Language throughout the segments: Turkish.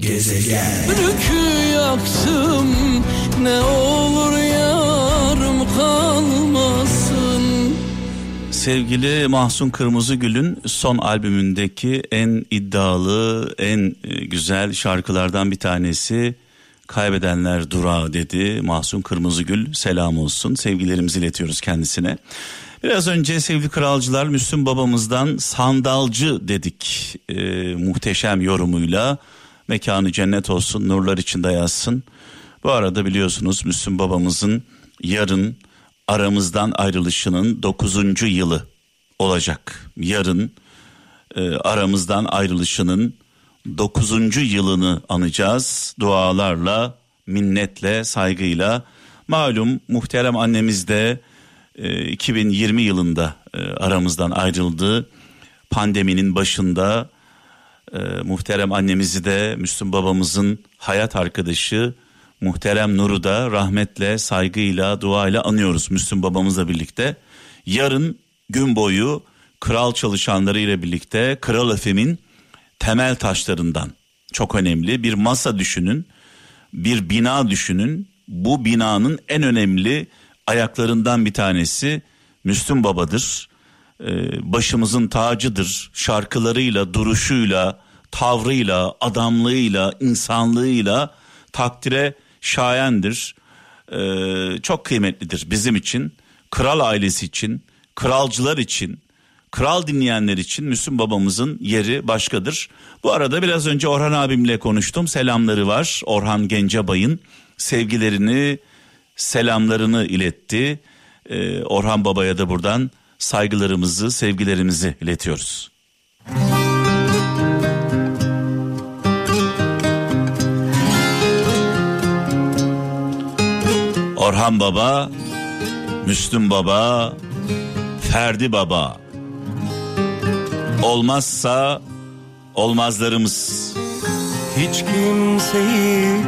Gezegen. Rükü yaktım ne olur yarım kalmasın. Sevgili Mahsun Kırmızıgül'ün son albümündeki en iddialı, en e, güzel şarkılardan bir tanesi Kaybedenler Durağı dedi Mahsun Kırmızıgül selam olsun sevgilerimizi iletiyoruz kendisine. Biraz önce sevgili kralcılar Müslüm babamızdan sandalcı dedik e, muhteşem yorumuyla mekanı cennet olsun nurlar içinde yazsın. Bu arada biliyorsunuz Müslüm babamızın yarın aramızdan ayrılışının 9. yılı olacak. Yarın e, aramızdan ayrılışının 9. yılını anacağız. Dualarla, minnetle, saygıyla. Malum muhterem annemiz de e, 2020 yılında e, aramızdan ayrıldı. Pandeminin başında e, muhterem annemizi de Müslüm babamızın hayat arkadaşı muhterem Nur'u da rahmetle, saygıyla, duayla anıyoruz Müslüm babamızla birlikte. Yarın gün boyu kral çalışanları ile birlikte Kral Efem'in temel taşlarından çok önemli bir masa düşünün, bir bina düşünün. Bu binanın en önemli ayaklarından bir tanesi Müslüm Baba'dır. Ee, başımızın tacıdır. Şarkılarıyla, duruşuyla, tavrıyla, adamlığıyla, insanlığıyla takdire şayendir. Ee, çok kıymetlidir bizim için, kral ailesi için, kralcılar için, kral dinleyenler için Müslüm babamızın yeri başkadır. Bu arada biraz önce Orhan abimle konuştum. Selamları var. Orhan Gencebay'ın sevgilerini, selamlarını iletti. Ee, Orhan babaya da buradan saygılarımızı, sevgilerimizi iletiyoruz. Orhan Baba, Müslüm Baba, Ferdi Baba. Olmazsa olmazlarımız. Hiç kimseyi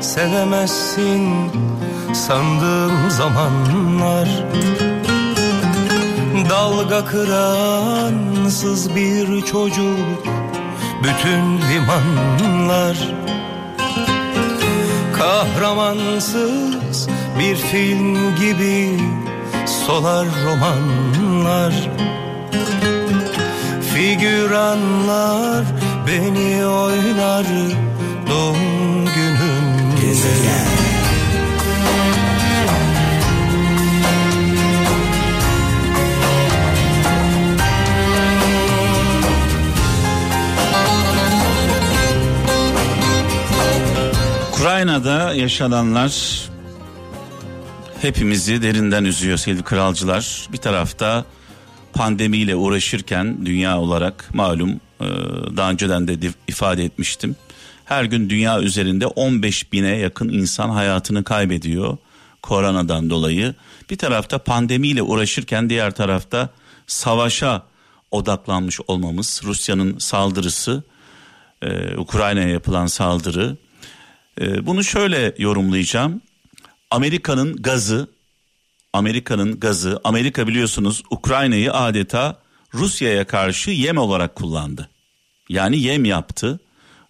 sevemezsin sandığım zamanlar Dalga kıransız bir çocuk bütün limanlar. Kahramansız bir film gibi solar romanlar. Figüranlar beni oynar doğum günüm Gezegen Ukrayna'da yaşananlar hepimizi derinden üzüyor sevgili kralcılar. Bir tarafta pandemiyle uğraşırken dünya olarak malum e, daha önceden de ifade etmiştim. Her gün dünya üzerinde 15 bine yakın insan hayatını kaybediyor koronadan dolayı. Bir tarafta pandemiyle uğraşırken diğer tarafta savaşa odaklanmış olmamız, Rusya'nın saldırısı, e, Ukrayna'ya yapılan saldırı. E, bunu şöyle yorumlayacağım. Amerika'nın gazı, Amerika'nın gazı, Amerika biliyorsunuz Ukrayna'yı adeta Rusya'ya karşı yem olarak kullandı. Yani yem yaptı.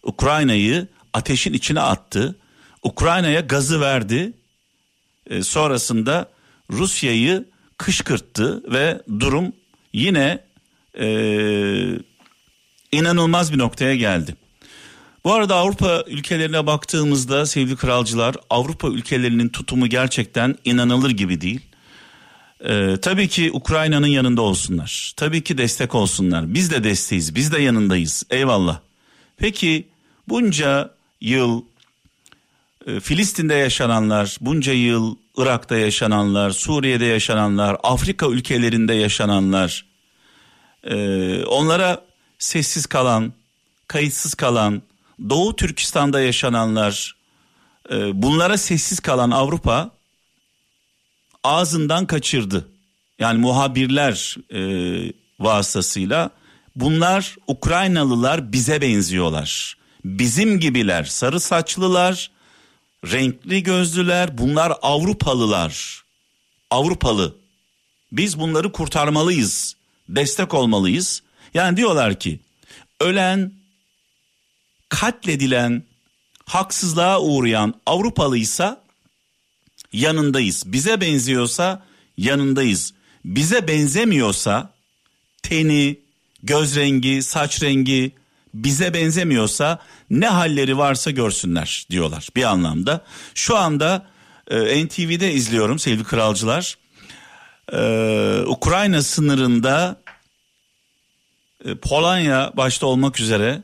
Ukrayna'yı ateşin içine attı. Ukrayna'ya gazı verdi. E, sonrasında Rusya'yı kışkırttı ve durum yine e, inanılmaz bir noktaya geldi. Bu arada Avrupa ülkelerine baktığımızda sevgili kralcılar Avrupa ülkelerinin tutumu gerçekten inanılır gibi değil. Ee, tabii ki Ukrayna'nın yanında olsunlar. Tabii ki destek olsunlar. Biz de desteğiz. Biz de yanındayız. Eyvallah. Peki bunca yıl e, Filistin'de yaşananlar, bunca yıl Irak'ta yaşananlar, Suriye'de yaşananlar, Afrika ülkelerinde yaşananlar, e, onlara sessiz kalan, kayıtsız kalan, Doğu Türkistan'da yaşananlar, e, bunlara sessiz kalan Avrupa ağzından kaçırdı. Yani muhabirler e, vasıtasıyla bunlar Ukraynalılar bize benziyorlar. Bizim gibiler, sarı saçlılar, renkli gözlüler, bunlar Avrupalılar. Avrupalı. Biz bunları kurtarmalıyız. Destek olmalıyız. Yani diyorlar ki ölen, katledilen haksızlığa uğrayan Avrupalıysa yanındayız. Bize benziyorsa yanındayız. Bize benzemiyorsa teni, göz rengi, saç rengi bize benzemiyorsa ne halleri varsa görsünler diyorlar bir anlamda. Şu anda e, NTV'de izliyorum sevgili kralcılar. Ee, Ukrayna sınırında e, Polonya başta olmak üzere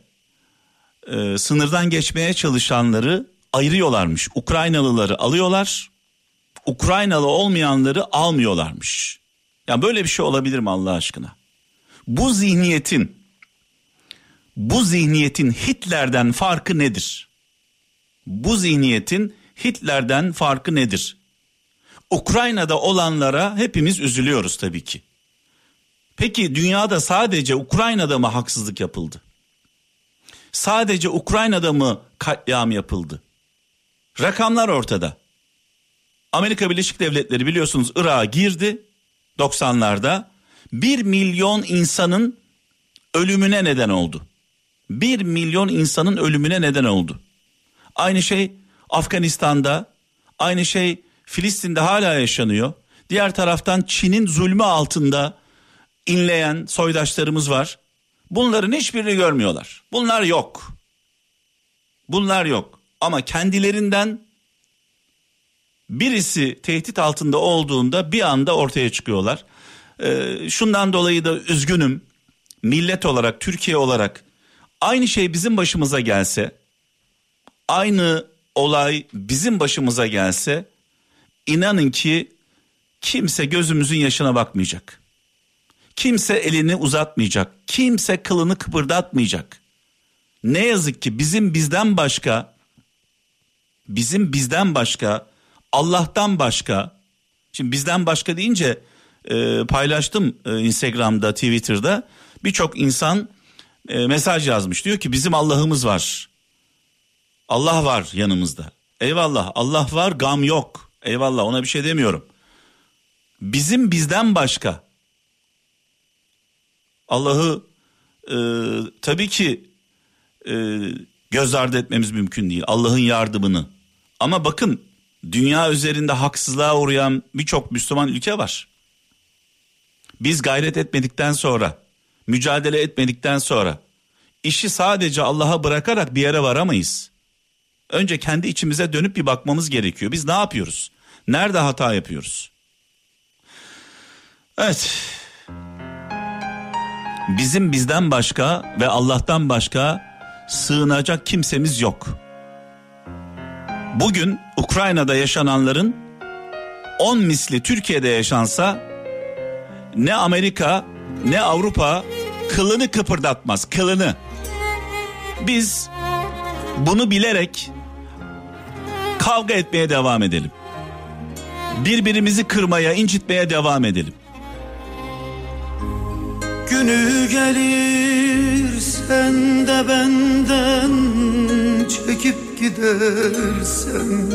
e, sınırdan geçmeye çalışanları ayırıyorlarmış. Ukraynalıları alıyorlar. Ukraynalı olmayanları almıyorlarmış. Yani böyle bir şey olabilir mi Allah aşkına? Bu zihniyetin bu zihniyetin Hitler'den farkı nedir? Bu zihniyetin Hitler'den farkı nedir? Ukrayna'da olanlara hepimiz üzülüyoruz tabii ki. Peki dünyada sadece Ukrayna'da mı haksızlık yapıldı? Sadece Ukrayna'da mı katliam yapıldı? Rakamlar ortada. Amerika Birleşik Devletleri biliyorsunuz Irak'a girdi 90'larda. 1 milyon insanın ölümüne neden oldu. 1 milyon insanın ölümüne neden oldu. Aynı şey Afganistan'da, aynı şey Filistin'de hala yaşanıyor. Diğer taraftan Çin'in zulmü altında inleyen soydaşlarımız var. Bunların hiçbirini görmüyorlar. Bunlar yok. Bunlar yok. Ama kendilerinden birisi tehdit altında olduğunda bir anda ortaya çıkıyorlar. Ee, şundan dolayı da üzgünüm. Millet olarak, Türkiye olarak aynı şey bizim başımıza gelse, aynı olay bizim başımıza gelse inanın ki kimse gözümüzün yaşına bakmayacak. Kimse elini uzatmayacak. Kimse kılını kıpırdatmayacak. Ne yazık ki bizim bizden başka bizim bizden başka Allah'tan başka şimdi bizden başka deyince e, paylaştım e, Instagram'da Twitter'da. Birçok insan e, mesaj yazmış. Diyor ki bizim Allah'ımız var. Allah var yanımızda. Eyvallah Allah var gam yok. Eyvallah ona bir şey demiyorum. Bizim bizden başka Allah'ı e, tabii ki e, göz ardı etmemiz mümkün değil. Allah'ın yardımını. Ama bakın dünya üzerinde haksızlığa uğrayan birçok Müslüman ülke var. Biz gayret etmedikten sonra, mücadele etmedikten sonra işi sadece Allah'a bırakarak bir yere varamayız. Önce kendi içimize dönüp bir bakmamız gerekiyor. Biz ne yapıyoruz? Nerede hata yapıyoruz? Evet. Bizim bizden başka ve Allah'tan başka sığınacak kimsemiz yok. Bugün Ukrayna'da yaşananların 10 misli Türkiye'de yaşansa ne Amerika ne Avrupa kılını kıpırdatmaz kılını. Biz bunu bilerek kavga etmeye devam edelim. Birbirimizi kırmaya, incitmeye devam edelim. Günü gelir sen de benden çekip gidersen.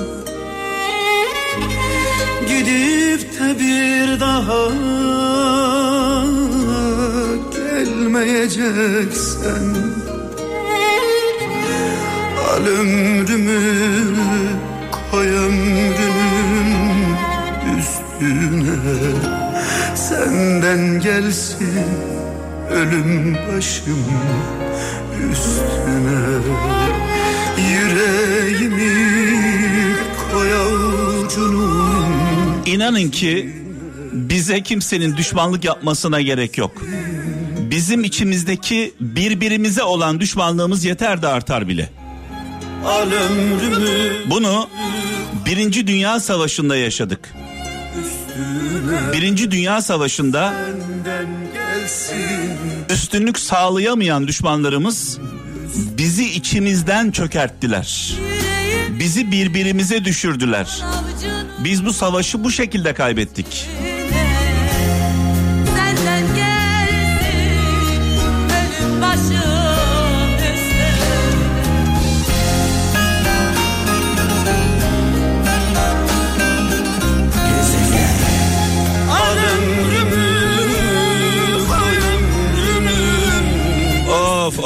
Gidip de bir daha gelmeyeceksen. Al ömrümü koy ömrünün üstüne. Senden gelsin ölüm başım üstüne Yüreğimi koy avucunun İnanın ki bize kimsenin düşmanlık yapmasına gerek yok. Bizim içimizdeki birbirimize olan düşmanlığımız yeter de artar bile. Bunu Birinci Dünya Savaşı'nda yaşadık. Birinci Dünya Savaşı'nda üstünlük sağlayamayan düşmanlarımız bizi içimizden çökerttiler. Bizi birbirimize düşürdüler. Biz bu savaşı bu şekilde kaybettik.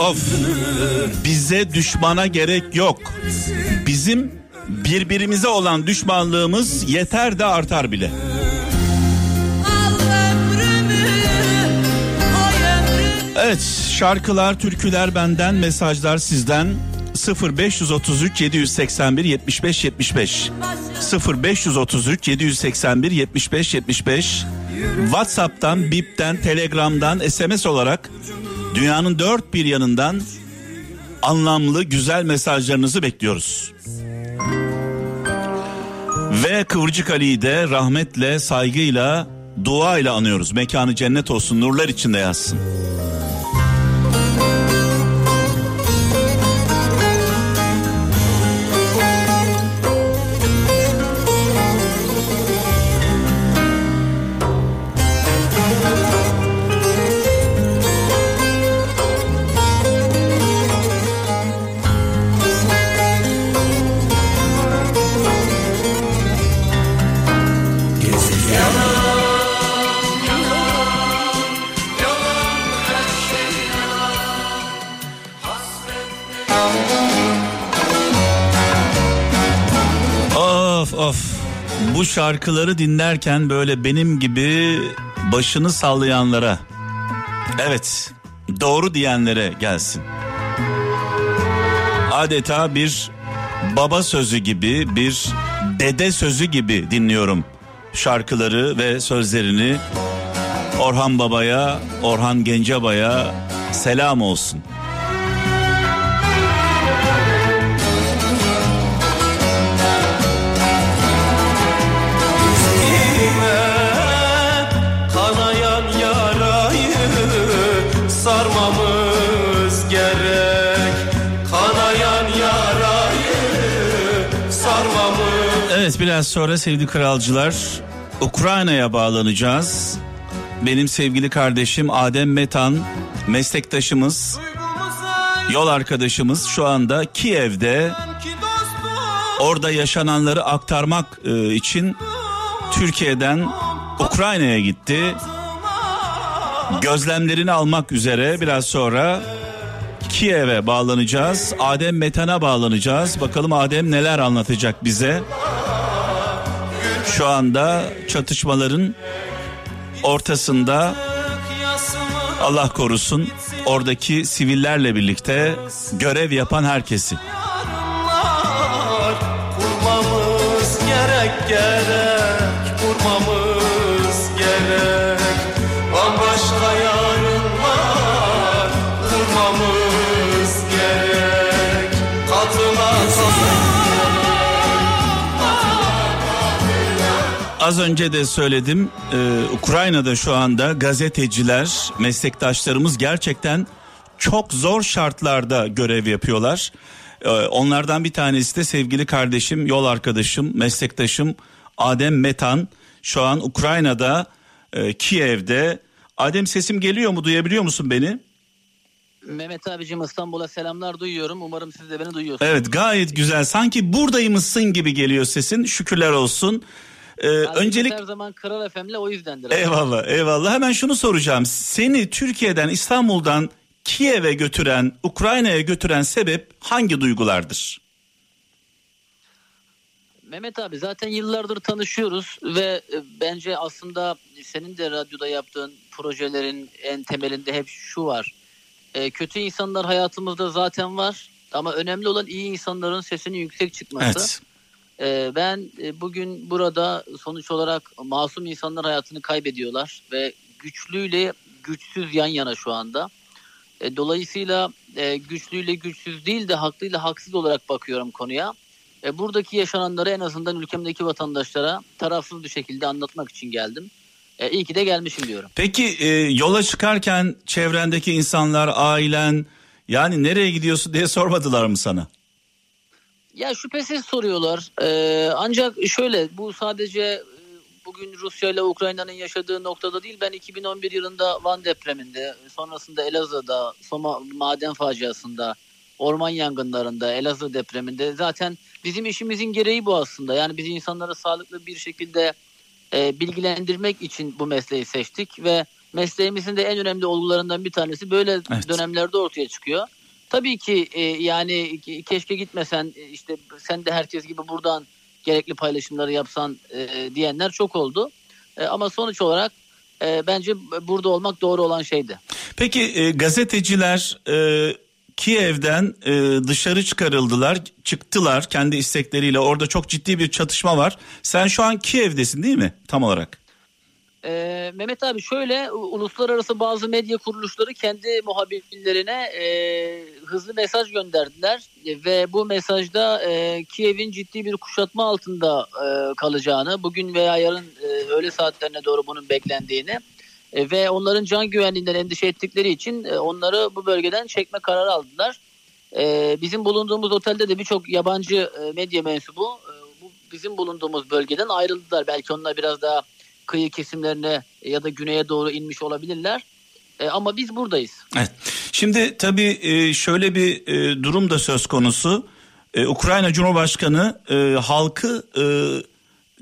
Of. Bize düşmana gerek yok. Bizim birbirimize olan düşmanlığımız yeter de artar bile. Evet şarkılar, türküler benden, mesajlar sizden 0533 781 75 75 0533 781 75 75 WhatsApp'tan, Bip'ten, Telegram'dan SMS olarak dünyanın dört bir yanından anlamlı güzel mesajlarınızı bekliyoruz. Ve Kıvırcık Ali'yi de rahmetle, saygıyla, duayla anıyoruz. Mekanı cennet olsun, nurlar içinde yazsın. Bu şarkıları dinlerken böyle benim gibi başını sallayanlara, evet doğru diyenlere gelsin. Adeta bir baba sözü gibi, bir dede sözü gibi dinliyorum şarkıları ve sözlerini. Orhan Baba'ya, Orhan Gencebay'a selam olsun. Biraz sonra sevgili kralcılar Ukrayna'ya bağlanacağız. Benim sevgili kardeşim Adem Metan meslektaşımız, yol arkadaşımız şu anda Kiev'de orada yaşananları aktarmak e, için Türkiye'den Ukrayna'ya gitti. Gözlemlerini almak üzere biraz sonra Kiev'e bağlanacağız. Adem Metan'a bağlanacağız. Bakalım Adem neler anlatacak bize. Şu anda çatışmaların ortasında Allah korusun oradaki sivillerle birlikte görev yapan herkesi. Az önce de söyledim e, Ukrayna'da şu anda gazeteciler meslektaşlarımız gerçekten çok zor şartlarda görev yapıyorlar. E, onlardan bir tanesi de sevgili kardeşim, yol arkadaşım, meslektaşım Adem Metan. Şu an Ukrayna'da e, Kiev'de. Adem sesim geliyor mu duyabiliyor musun beni? Mehmet abicim İstanbul'a selamlar duyuyorum. Umarım siz de beni duyuyorsunuz. Evet gayet güzel sanki buradaymışsın gibi geliyor sesin şükürler olsun. E, Abi öncelik Her zaman Kral FM'le o yüzdendir. Eyvallah eyvallah. Hemen şunu soracağım. Seni Türkiye'den İstanbul'dan Kiev'e götüren, Ukrayna'ya götüren sebep hangi duygulardır? Mehmet abi zaten yıllardır tanışıyoruz ve e, bence aslında senin de radyoda yaptığın projelerin en temelinde hep şu var. E, kötü insanlar hayatımızda zaten var ama önemli olan iyi insanların sesinin yüksek çıkması. Evet. E, ben e, bugün burada sonuç olarak masum insanlar hayatını kaybediyorlar ve güçlüyle güçsüz yan yana şu anda. E, dolayısıyla e, güçlüyle güçsüz değil de haklıyla haksız olarak bakıyorum konuya. E, buradaki yaşananları en azından ülkemdeki vatandaşlara tarafsız bir şekilde anlatmak için geldim. E, iyi ki de gelmişim diyorum. Peki e, yola çıkarken çevrendeki insanlar, ailen yani nereye gidiyorsun diye sormadılar mı sana? Ya şüphesiz soruyorlar. Ee, ancak şöyle bu sadece e, bugün Rusya ile Ukrayna'nın yaşadığı noktada değil. Ben 2011 yılında Van depreminde, sonrasında Elazığ'da, Soma maden faciasında, orman yangınlarında, Elazığ depreminde zaten bizim işimizin gereği bu aslında. Yani biz insanları sağlıklı bir şekilde e, bilgilendirmek için bu mesleği seçtik ve mesleğimizin de en önemli olgularından bir tanesi böyle Evet. dönemlerde ortaya çıkıyor. Tabii ki e, yani ke- keşke gitmesen e, işte sen de herkes gibi buradan gerekli paylaşımları yapsan e, diyenler çok oldu. E, ama sonuç olarak e, bence burada olmak doğru olan şeydi. Peki e, gazeteciler e, Kiev'den e, dışarı çıkarıldılar, çıktılar kendi istekleriyle. Orada çok ciddi bir çatışma var. Sen şu an Kiev'desin değil mi tam olarak? Ee, Mehmet abi şöyle uluslararası bazı medya kuruluşları kendi muhabirlerine e, hızlı mesaj gönderdiler ve bu mesajda e, Kiev'in ciddi bir kuşatma altında e, kalacağını bugün veya yarın e, öğle saatlerine doğru bunun beklendiğini e, ve onların can güvenliğinden endişe ettikleri için e, onları bu bölgeden çekme kararı aldılar. E, bizim bulunduğumuz otelde de birçok yabancı e, medya mensubu e, bu bizim bulunduğumuz bölgeden ayrıldılar. Belki onlar biraz daha kıyı kesimlerine ya da güneye doğru inmiş olabilirler. E, ama biz buradayız. Evet. Şimdi tabii e, şöyle bir e, durum da söz konusu. E, Ukrayna Cumhurbaşkanı e, halkı e,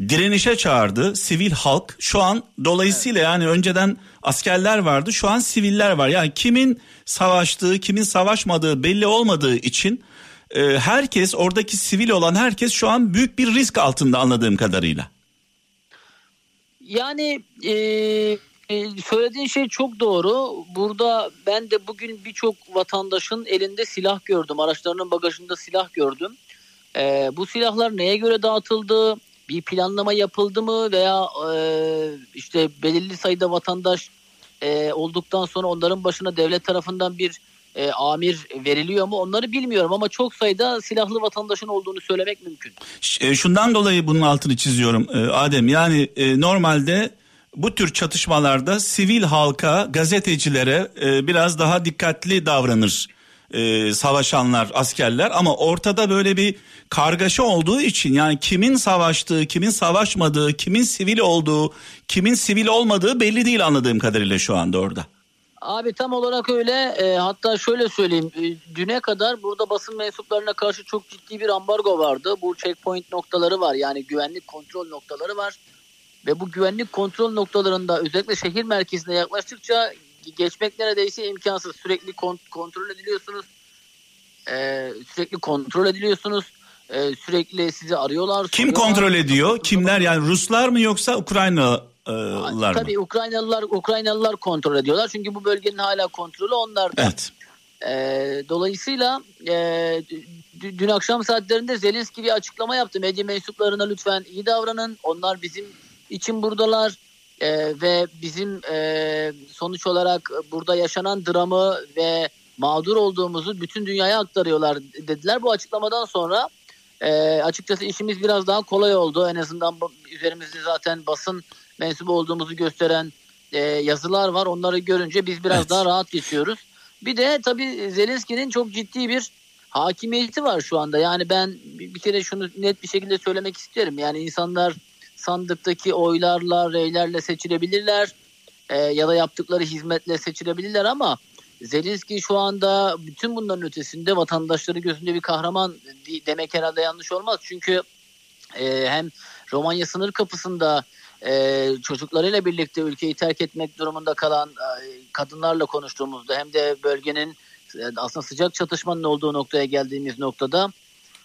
direnişe çağırdı. Sivil halk şu an dolayısıyla yani önceden askerler vardı şu an siviller var. Yani kimin savaştığı kimin savaşmadığı belli olmadığı için e, herkes oradaki sivil olan herkes şu an büyük bir risk altında anladığım kadarıyla. Yani e, e, söylediğin şey çok doğru. Burada ben de bugün birçok vatandaşın elinde silah gördüm. Araçlarının bagajında silah gördüm. E, bu silahlar neye göre dağıtıldı? Bir planlama yapıldı mı? Veya e, işte belirli sayıda vatandaş e, olduktan sonra onların başına devlet tarafından bir e, amir veriliyor mu? Onları bilmiyorum ama çok sayıda silahlı vatandaşın olduğunu söylemek mümkün. E, Şundan dolayı bunun altını çiziyorum e, Adem. Yani e, normalde bu tür çatışmalarda sivil halka, gazetecilere e, biraz daha dikkatli davranır e, savaşanlar, askerler. Ama ortada böyle bir kargaşa olduğu için yani kimin savaştığı, kimin savaşmadığı, kimin sivil olduğu, kimin sivil olmadığı belli değil anladığım kadarıyla şu anda orada. Abi tam olarak öyle. E, hatta şöyle söyleyeyim. E, düne kadar burada basın mensuplarına karşı çok ciddi bir ambargo vardı. Bu checkpoint noktaları var. Yani güvenlik kontrol noktaları var. Ve bu güvenlik kontrol noktalarında özellikle şehir merkezine yaklaştıkça geçmek neredeyse imkansız. Sürekli kon- kontrol ediliyorsunuz. E, sürekli kontrol ediliyorsunuz. E, sürekli sizi arıyorlar. Kim soruyorlar. kontrol ediyor? Kimler yani Ruslar mı yoksa Ukraynalılar mı? Tabii Ukraynalılar Ukraynalılar kontrol ediyorlar. Çünkü bu bölgenin hala kontrolü onlarda. Evet. Ee, dolayısıyla e, dün akşam saatlerinde Zelenski bir açıklama yaptı. Medya mensuplarına lütfen iyi davranın. Onlar bizim için buradalar. Ee, ve bizim e, sonuç olarak burada yaşanan dramı ve mağdur olduğumuzu bütün dünyaya aktarıyorlar dediler. Bu açıklamadan sonra e, açıkçası işimiz biraz daha kolay oldu. En azından üzerimizde zaten basın mensubu olduğumuzu gösteren e, yazılar var. Onları görünce biz biraz Evet. daha rahat geçiyoruz. Bir de tabii Zelenski'nin çok ciddi bir hakimiyeti var şu anda. Yani ben bir kere şunu net bir şekilde söylemek isterim. Yani insanlar sandıktaki oylarla, reylerle seçilebilirler e, ya da yaptıkları hizmetle seçilebilirler ama Zelenski şu anda bütün bunların ötesinde vatandaşları gözünde bir kahraman demek herhalde yanlış olmaz. Çünkü e, hem Romanya sınır kapısında e, çocuklarıyla birlikte ülkeyi terk etmek durumunda kalan e, kadınlarla konuştuğumuzda hem de bölgenin e, aslında sıcak çatışmanın olduğu noktaya geldiğimiz noktada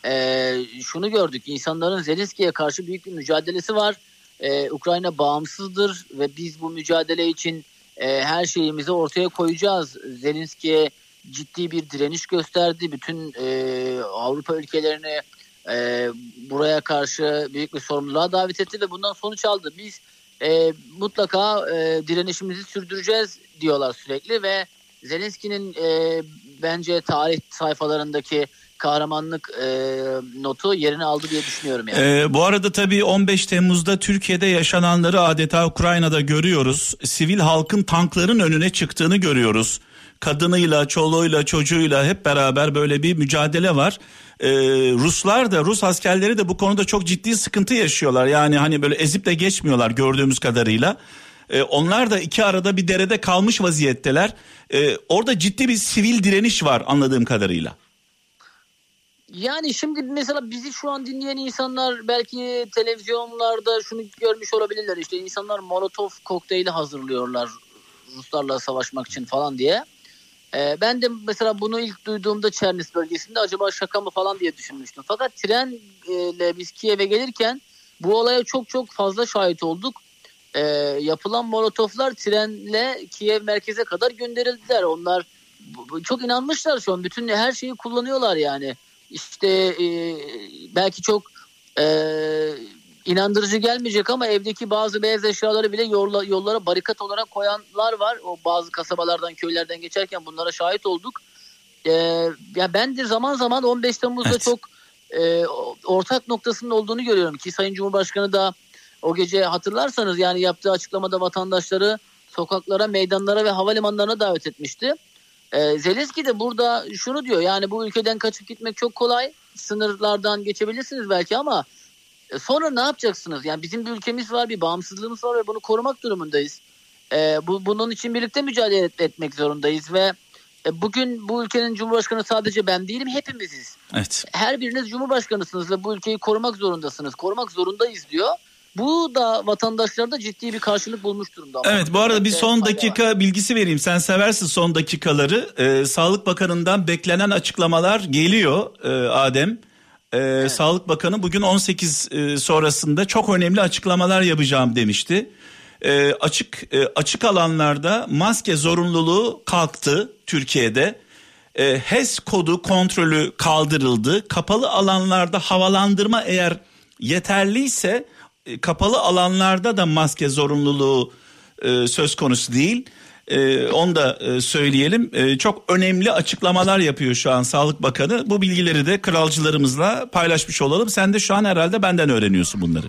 e, şunu gördük. İnsanların Zelenski'ye karşı büyük bir mücadelesi var. E, Ukrayna bağımsızdır ve biz bu mücadele için e, her şeyimizi ortaya koyacağız. Zelenski'ye ciddi bir direniş gösterdi. Bütün e, Avrupa ülkelerini e, buraya karşı büyük bir sorumluluğa davet etti ve bundan sonuç aldı. Biz e, mutlaka e, direnişimizi sürdüreceğiz diyorlar sürekli ve Zelenski'nin e, bence tarih sayfalarındaki kahramanlık e, notu yerini aldı diye düşünüyorum yani. Ee, bu arada tabii 15 Temmuz'da Türkiye'de yaşananları adeta Ukrayna'da görüyoruz. Sivil halkın tankların önüne çıktığını görüyoruz. Kadınıyla, çoluğuyla, çocuğuyla hep beraber böyle bir mücadele var. Ee, Ruslar da, Rus askerleri de bu konuda çok ciddi sıkıntı yaşıyorlar. Yani hani böyle ezip de geçmiyorlar gördüğümüz kadarıyla. Ee, onlar da iki arada bir derede kalmış vaziyetteler. Ee, orada ciddi bir sivil direniş var anladığım kadarıyla. Yani şimdi mesela bizi şu an dinleyen insanlar belki televizyonlarda şunu görmüş olabilirler. İşte insanlar Molotov kokteyli hazırlıyorlar Ruslarla savaşmak için falan diye. Ee, ben de mesela bunu ilk duyduğumda Çernis bölgesinde acaba şaka mı falan diye düşünmüştüm. Fakat trenle biz Kiev'e gelirken bu olaya çok çok fazla şahit olduk. Ee, yapılan molotoflar trenle Kiev merkeze kadar gönderildiler. Onlar çok inanmışlar şu an. Bütün her şeyi kullanıyorlar yani. İşte e, belki çok e, inandırıcı gelmeyecek ama evdeki bazı beyaz eşyaları bile yolla, yollara barikat olarak koyanlar var. O bazı kasabalardan, köylerden geçerken bunlara şahit olduk. Ee, ya ben de zaman zaman 15 Temmuz'da Evet. çok e, ortak noktasının olduğunu görüyorum ki Sayın Cumhurbaşkanı da o gece hatırlarsanız yani yaptığı açıklamada vatandaşları sokaklara, meydanlara ve havalimanlarına davet etmişti. Ee, Zelenski de burada şunu diyor yani bu ülkeden kaçıp gitmek çok kolay. Sınırlardan geçebilirsiniz belki ama e, sonra ne yapacaksınız? Yani bizim bir ülkemiz var, bir bağımsızlığımız var ve bunu korumak durumundayız. Ee, bu, bunun için birlikte mücadele et- etmek zorundayız ve e, bugün bu ülkenin cumhurbaşkanı sadece ben değilim, hepimiziz. Evet. Her biriniz cumhurbaşkanısınız ve bu ülkeyi korumak zorundasınız. Korumak zorundayız diyor. Bu da vatandaşlarda ciddi bir karşılık bulmuş durumda. Evet bu arada bir son dakika bilgisi vereyim. Sen seversin son dakikaları. Ee, Sağlık Bakanı'ndan beklenen açıklamalar geliyor e, Adem. Ee, Sağlık Bakanı bugün 18 e, sonrasında çok önemli açıklamalar yapacağım demişti. Ee, açık e, açık alanlarda maske zorunluluğu kalktı Türkiye'de. E, HES kodu kontrolü kaldırıldı. Kapalı alanlarda havalandırma eğer yeterliyse e, kapalı alanlarda da maske zorunluluğu e, söz konusu değil. E, onu da e, söyleyelim. E, çok önemli açıklamalar yapıyor şu an Sağlık Bakanı. Bu bilgileri de kralcılarımızla paylaşmış olalım. Sen de şu an herhalde benden öğreniyorsun bunları.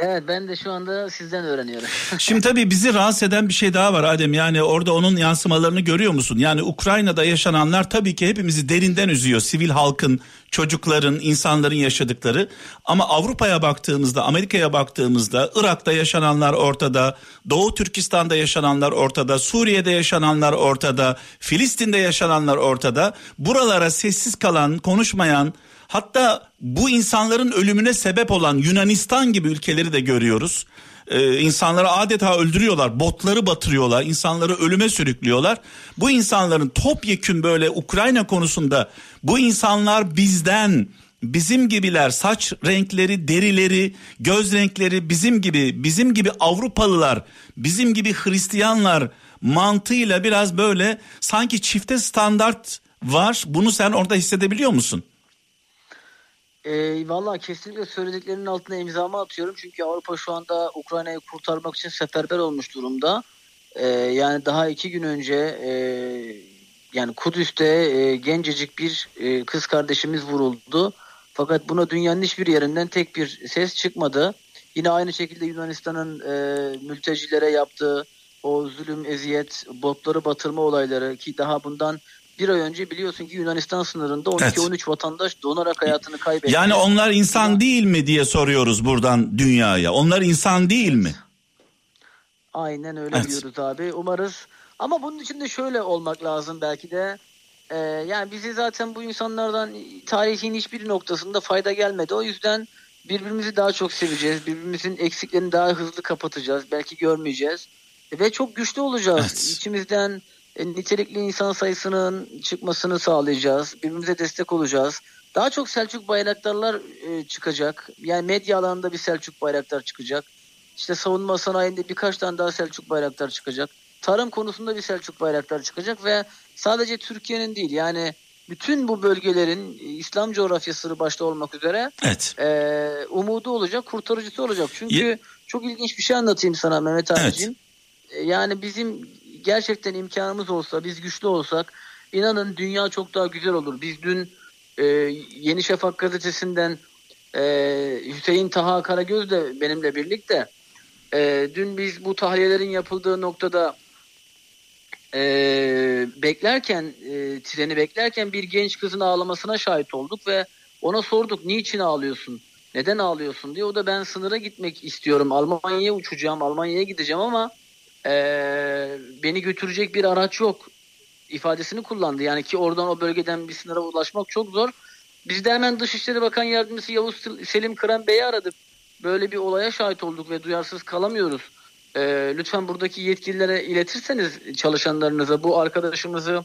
Evet ben de şu anda sizden öğreniyorum. Şimdi tabii bizi rahatsız eden bir şey daha var Adem. Yani orada onun yansımalarını görüyor musun? Yani Ukrayna'da yaşananlar tabii ki hepimizi derinden üzüyor. Sivil halkın, çocukların, insanların yaşadıkları. Ama Avrupa'ya baktığımızda, Amerika'ya baktığımızda, Irak'ta yaşananlar ortada, Doğu Türkistan'da yaşananlar ortada, Suriye'de yaşananlar ortada, Filistin'de yaşananlar ortada. Buralara sessiz kalan, konuşmayan, Hatta bu insanların ölümüne sebep olan Yunanistan gibi ülkeleri de görüyoruz. Ee, insanları adeta öldürüyorlar, botları batırıyorlar, insanları ölüme sürüklüyorlar. Bu insanların topyekün böyle Ukrayna konusunda bu insanlar bizden, bizim gibiler, saç renkleri, derileri, göz renkleri bizim gibi, bizim gibi Avrupalılar, bizim gibi Hristiyanlar mantığıyla biraz böyle sanki çifte standart var. Bunu sen orada hissedebiliyor musun? E, Valla kesinlikle söylediklerinin altına imzamı atıyorum. Çünkü Avrupa şu anda Ukrayna'yı kurtarmak için seferber olmuş durumda. E, yani daha iki gün önce e, yani Kudüs'te e, gencecik bir e, kız kardeşimiz vuruldu. Fakat buna dünyanın hiçbir yerinden tek bir ses çıkmadı. Yine aynı şekilde Yunanistan'ın e, mültecilere yaptığı o zulüm, eziyet, botları batırma olayları ki daha bundan bir ay önce biliyorsun ki Yunanistan sınırında 12-13 vatandaş donarak hayatını kaybetti. Yani onlar insan değil mi diye soruyoruz buradan dünyaya. Onlar insan değil mi? Aynen öyle Evet. diyoruz abi. Umarız. Ama bunun için de şöyle olmak lazım belki de. Ee, yani bizi zaten bu insanlardan tarihin hiçbir noktasında fayda gelmedi. O yüzden birbirimizi daha çok seveceğiz. Birbirimizin eksiklerini daha hızlı kapatacağız. Belki görmeyeceğiz. Ve çok güçlü olacağız. Evet. İçimizden nitelikli insan sayısının çıkmasını sağlayacağız. Birbirimize destek olacağız. Daha çok Selçuk bayraktarlar e, çıkacak. Yani medya alanında bir Selçuk bayraktar çıkacak. İşte savunma sanayinde birkaç tane daha Selçuk bayraktar çıkacak. Tarım konusunda bir Selçuk bayraktar çıkacak ve sadece Türkiye'nin değil yani bütün bu bölgelerin e, İslam coğrafyası başta olmak üzere Evet. e, umudu olacak, kurtarıcısı olacak. Çünkü Ye- çok ilginç bir şey anlatayım sana Mehmet abiciğim. E, Yani bizim gerçekten imkanımız olsa, biz güçlü olsak inanın dünya çok daha güzel olur. Biz dün e, Yeni Şafak gazetesinden e, Hüseyin Taha Karagöz de benimle birlikte e, dün biz bu tahliyelerin yapıldığı noktada e, beklerken e, treni beklerken bir genç kızın ağlamasına şahit olduk ve ona sorduk niçin ağlıyorsun? Neden ağlıyorsun diye. O da ben sınıra gitmek istiyorum. Almanya'ya uçacağım. Almanya'ya gideceğim ama e, beni götürecek bir araç yok ifadesini kullandı. Yani ki oradan o bölgeden bir sınıra ulaşmak çok zor. Biz de hemen Dışişleri Bakan Yardımcısı Yavuz Selim Kıran Bey'i aradık. Böyle bir olaya şahit olduk ve duyarsız kalamıyoruz. Ee, lütfen buradaki yetkililere iletirseniz çalışanlarınıza bu arkadaşımızı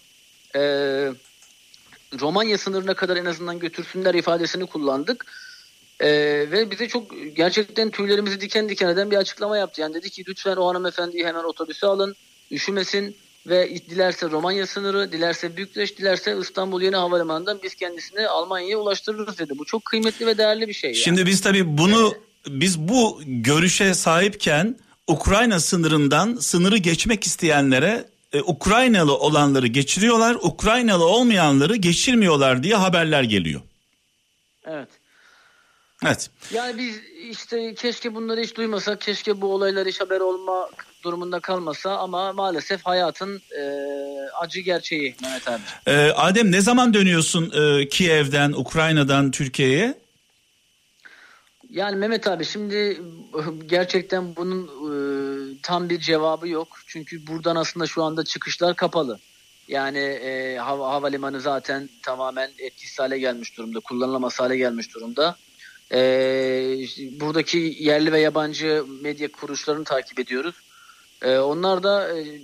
e, Romanya sınırına kadar en azından götürsünler ifadesini kullandık. E, ve bize çok gerçekten tüylerimizi diken diken eden bir açıklama yaptı. Yani dedi ki lütfen o hanımefendiyi hemen otobüse alın, üşümesin ve dilerse Romanya sınırı, dilerse Bükreş, dilerse İstanbul Yeni Havalimanı'ndan biz kendisini Almanya'ya ulaştırırız dedi. Bu çok kıymetli ve değerli bir şey. Yani. Şimdi biz tabii bunu biz bu görüşe sahipken Ukrayna sınırından sınırı geçmek isteyenlere e, Ukraynalı olanları geçiriyorlar, Ukraynalı olmayanları geçirmiyorlar diye haberler geliyor. Evet. Evet. Yani biz işte keşke bunları hiç duymasak, keşke bu olaylar hiç haber olma durumunda kalmasa ama maalesef hayatın e, acı gerçeği Mehmet abi. Ee, Adem ne zaman dönüyorsun e, Kiev'den, Ukrayna'dan Türkiye'ye? Yani Mehmet abi şimdi gerçekten bunun e, tam bir cevabı yok. Çünkü buradan aslında şu anda çıkışlar kapalı. Yani e, hava, havalimanı zaten tamamen etkisiz hale gelmiş durumda, kullanılamaz hale gelmiş durumda. E, buradaki yerli ve yabancı medya kuruluşlarını takip ediyoruz. E, onlar da e,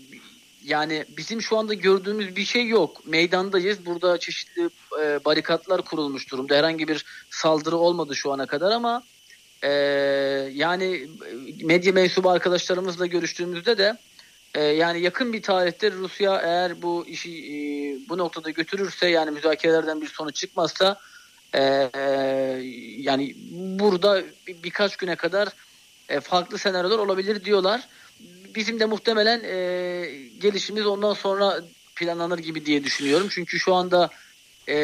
yani bizim şu anda gördüğümüz bir şey yok. Meydandayız. Burada çeşitli e, barikatlar kurulmuş durumda. Herhangi bir saldırı olmadı şu ana kadar ama e, yani medya mensubu arkadaşlarımızla görüştüğümüzde de e, yani yakın bir tarihte Rusya eğer bu işi e, bu noktada götürürse yani müzakerelerden bir sonuç çıkmazsa e, e, yani burada bir, birkaç güne kadar e, farklı senaryolar olabilir diyorlar. Bizim de muhtemelen e, gelişimiz ondan sonra planlanır gibi diye düşünüyorum. Çünkü şu anda e,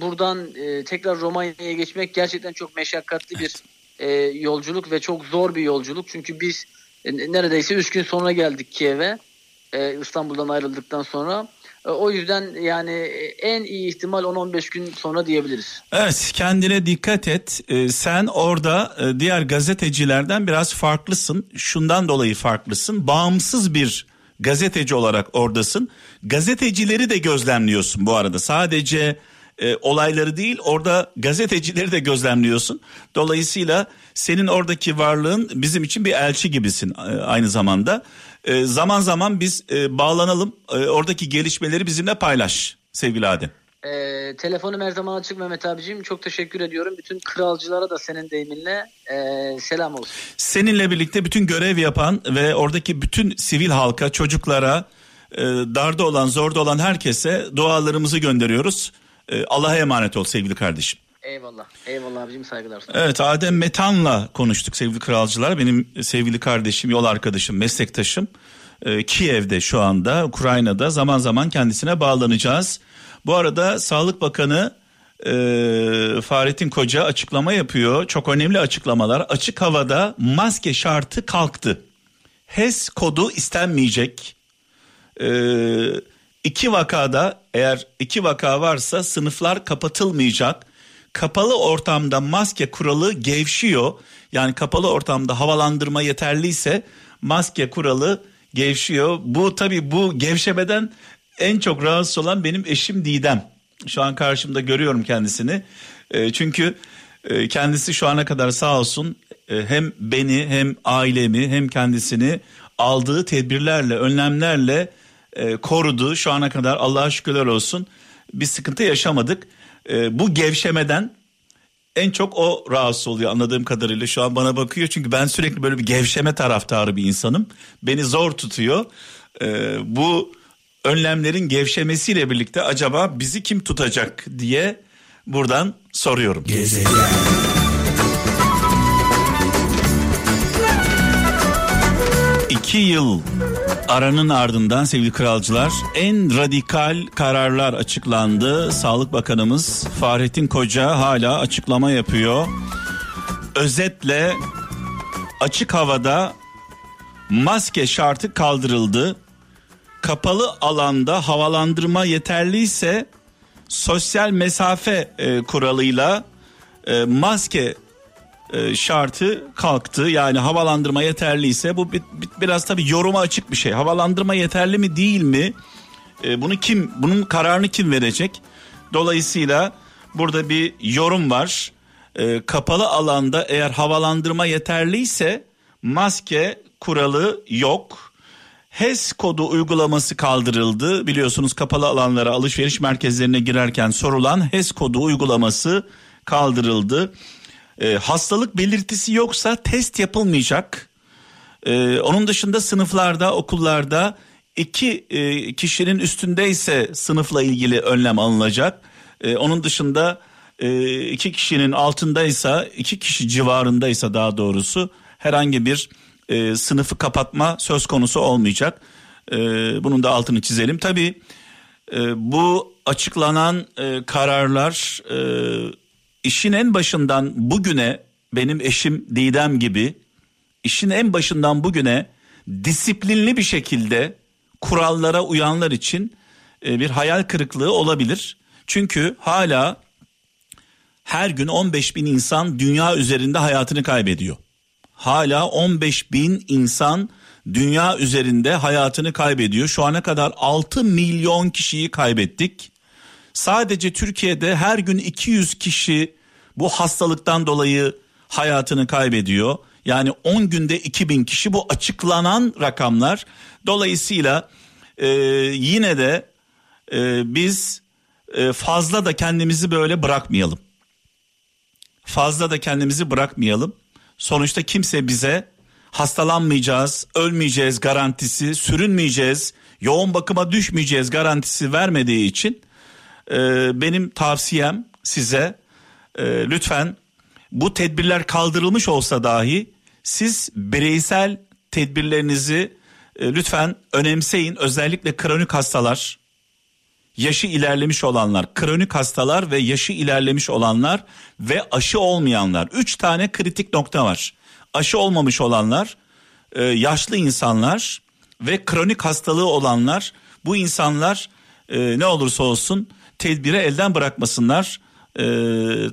buradan e, tekrar Romanya'ya geçmek gerçekten çok meşakkatli bir e, yolculuk ve çok zor bir yolculuk. Çünkü biz e, neredeyse 3 gün sonra geldik Kiev'e e, İstanbul'dan ayrıldıktan sonra. E, o yüzden yani en iyi ihtimal 10-15 gün sonra diyebiliriz. Evet kendine dikkat et. Ee, sen orada e, diğer gazetecilerden biraz farklısın. Şundan dolayı farklısın. Bağımsız bir gazeteci olarak oradasın. Gazetecileri de gözlemliyorsun bu arada. Sadece e, olayları değil orada gazetecileri de gözlemliyorsun. Dolayısıyla senin oradaki varlığın bizim için bir elçi gibisin e, aynı zamanda. E, zaman zaman biz e, bağlanalım e, oradaki gelişmeleri bizimle paylaş sevgili Adem. E, telefonum her zaman açık Mehmet abicim. Çok teşekkür ediyorum. Bütün kralcılara da senin deyiminle e, selam olsun. Seninle birlikte bütün görev yapan ve oradaki bütün sivil halka, çocuklara, e, darda olan, zorda olan herkese dualarımızı gönderiyoruz. E, Allah'a emanet ol sevgili kardeşim. Eyvallah. Eyvallah abicim saygılar. Evet Adem Metan'la konuştuk sevgili kralcılar. Benim sevgili kardeşim, yol arkadaşım, meslektaşım. Ee, Kiev'de şu anda, Ukrayna'da zaman zaman kendisine bağlanacağız. Bu arada Sağlık Bakanı e, Fahrettin Koca açıklama yapıyor. Çok önemli açıklamalar. Açık havada maske şartı kalktı. HES kodu istenmeyecek. Ee, iki vakada eğer iki vaka varsa sınıflar kapatılmayacak. Kapalı ortamda maske kuralı gevşiyor. Yani kapalı ortamda havalandırma yeterliyse maske kuralı gevşiyor. Bu tabii bu gevşemeden en çok rahatsız olan benim eşim Didem. Şu an karşımda görüyorum kendisini. E, çünkü e, kendisi şu ana kadar sağ olsun e, hem beni hem ailemi hem kendisini aldığı tedbirlerle, önlemlerle e, korudu. Şu ana kadar Allah'a şükürler olsun bir sıkıntı yaşamadık. E, bu gevşemeden en çok o rahatsız oluyor anladığım kadarıyla. Şu an bana bakıyor çünkü ben sürekli böyle bir gevşeme taraftarı bir insanım. Beni zor tutuyor. Ee, bu önlemlerin gevşemesiyle birlikte acaba bizi kim tutacak diye buradan soruyorum. İki yıl aranın ardından sevgili kralcılar en radikal kararlar açıklandı. Sağlık Bakanımız Fahrettin Koca hala açıklama yapıyor. Özetle açık havada maske şartı kaldırıldı. Kapalı alanda havalandırma yeterliyse sosyal mesafe e, kuralıyla e, maske e, şartı kalktı. Yani havalandırma yeterliyse bu bir, bir, biraz tabii yoruma açık bir şey. Havalandırma yeterli mi değil mi? E, bunu kim bunun kararını kim verecek? Dolayısıyla burada bir yorum var. E, kapalı alanda eğer havalandırma yeterliyse maske kuralı yok. HES kodu uygulaması kaldırıldı. Biliyorsunuz kapalı alanlara alışveriş merkezlerine girerken sorulan HES kodu uygulaması kaldırıldı. Ee, hastalık belirtisi yoksa test yapılmayacak. Ee, onun dışında sınıflarda, okullarda iki e, kişinin üstündeyse sınıfla ilgili önlem alınacak. Ee, onun dışında e, iki kişinin altındaysa, iki kişi civarındaysa daha doğrusu herhangi bir e, sınıfı kapatma söz konusu olmayacak. E, bunun da altını çizelim. Tabii e, bu açıklanan e, kararlar e, işin en başından bugüne benim eşim Didem gibi işin en başından bugüne disiplinli bir şekilde kurallara uyanlar için e, bir hayal kırıklığı olabilir. Çünkü hala her gün 15 bin insan dünya üzerinde hayatını kaybediyor. Hala 15 bin insan dünya üzerinde hayatını kaybediyor. Şu ana kadar 6 milyon kişiyi kaybettik. Sadece Türkiye'de her gün 200 kişi bu hastalıktan dolayı hayatını kaybediyor. Yani 10 günde 2000 kişi bu açıklanan rakamlar. Dolayısıyla e, yine de e, biz e, fazla da kendimizi böyle bırakmayalım. Fazla da kendimizi bırakmayalım. Sonuçta kimse bize hastalanmayacağız, ölmeyeceğiz garantisi, sürünmeyeceğiz, yoğun bakıma düşmeyeceğiz garantisi vermediği için e, benim tavsiyem size e, lütfen bu tedbirler kaldırılmış olsa dahi siz bireysel tedbirlerinizi e, lütfen önemseyin. Özellikle kronik hastalar, yaşı ilerlemiş olanlar, kronik hastalar ve yaşı ilerlemiş olanlar ve aşı olmayanlar. Üç tane kritik nokta var. Aşı olmamış olanlar, e, yaşlı insanlar ve kronik hastalığı olanlar. Bu insanlar e, ne olursa olsun tedbiri elden bırakmasınlar e,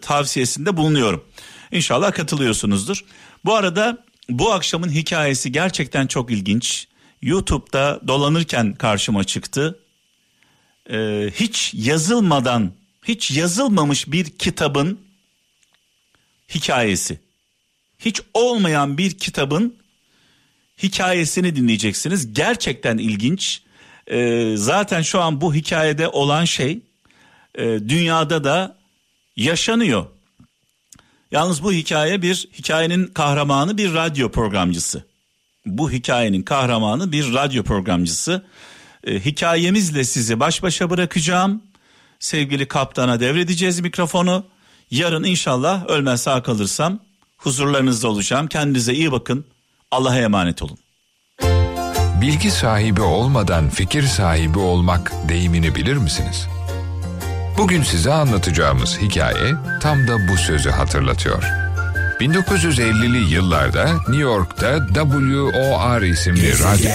tavsiyesinde bulunuyorum. İnşallah katılıyorsunuzdur. Bu arada bu akşamın hikayesi gerçekten çok ilginç. YouTube'da dolanırken karşıma çıktı. Ee, hiç yazılmadan, hiç yazılmamış bir kitabın hikayesi. Hiç olmayan bir kitabın hikayesini dinleyeceksiniz. Gerçekten ilginç. Ee, zaten şu an bu hikayede olan şey e, dünyada da yaşanıyor. Yalnız bu hikaye bir hikayenin kahramanı bir radyo programcısı. Bu hikayenin kahramanı bir radyo programcısı. Ee, hikayemizle sizi baş başa bırakacağım. Sevgili kaptana devredeceğiz mikrofonu. Yarın inşallah ölmez sağ kalırsam huzurlarınızda olacağım. Kendinize iyi bakın. Allah'a emanet olun. Bilgi sahibi olmadan fikir sahibi olmak deyimini bilir misiniz? Bugün size anlatacağımız hikaye tam da bu sözü hatırlatıyor. 1950'li yıllarda New York'ta WOR isimli radyo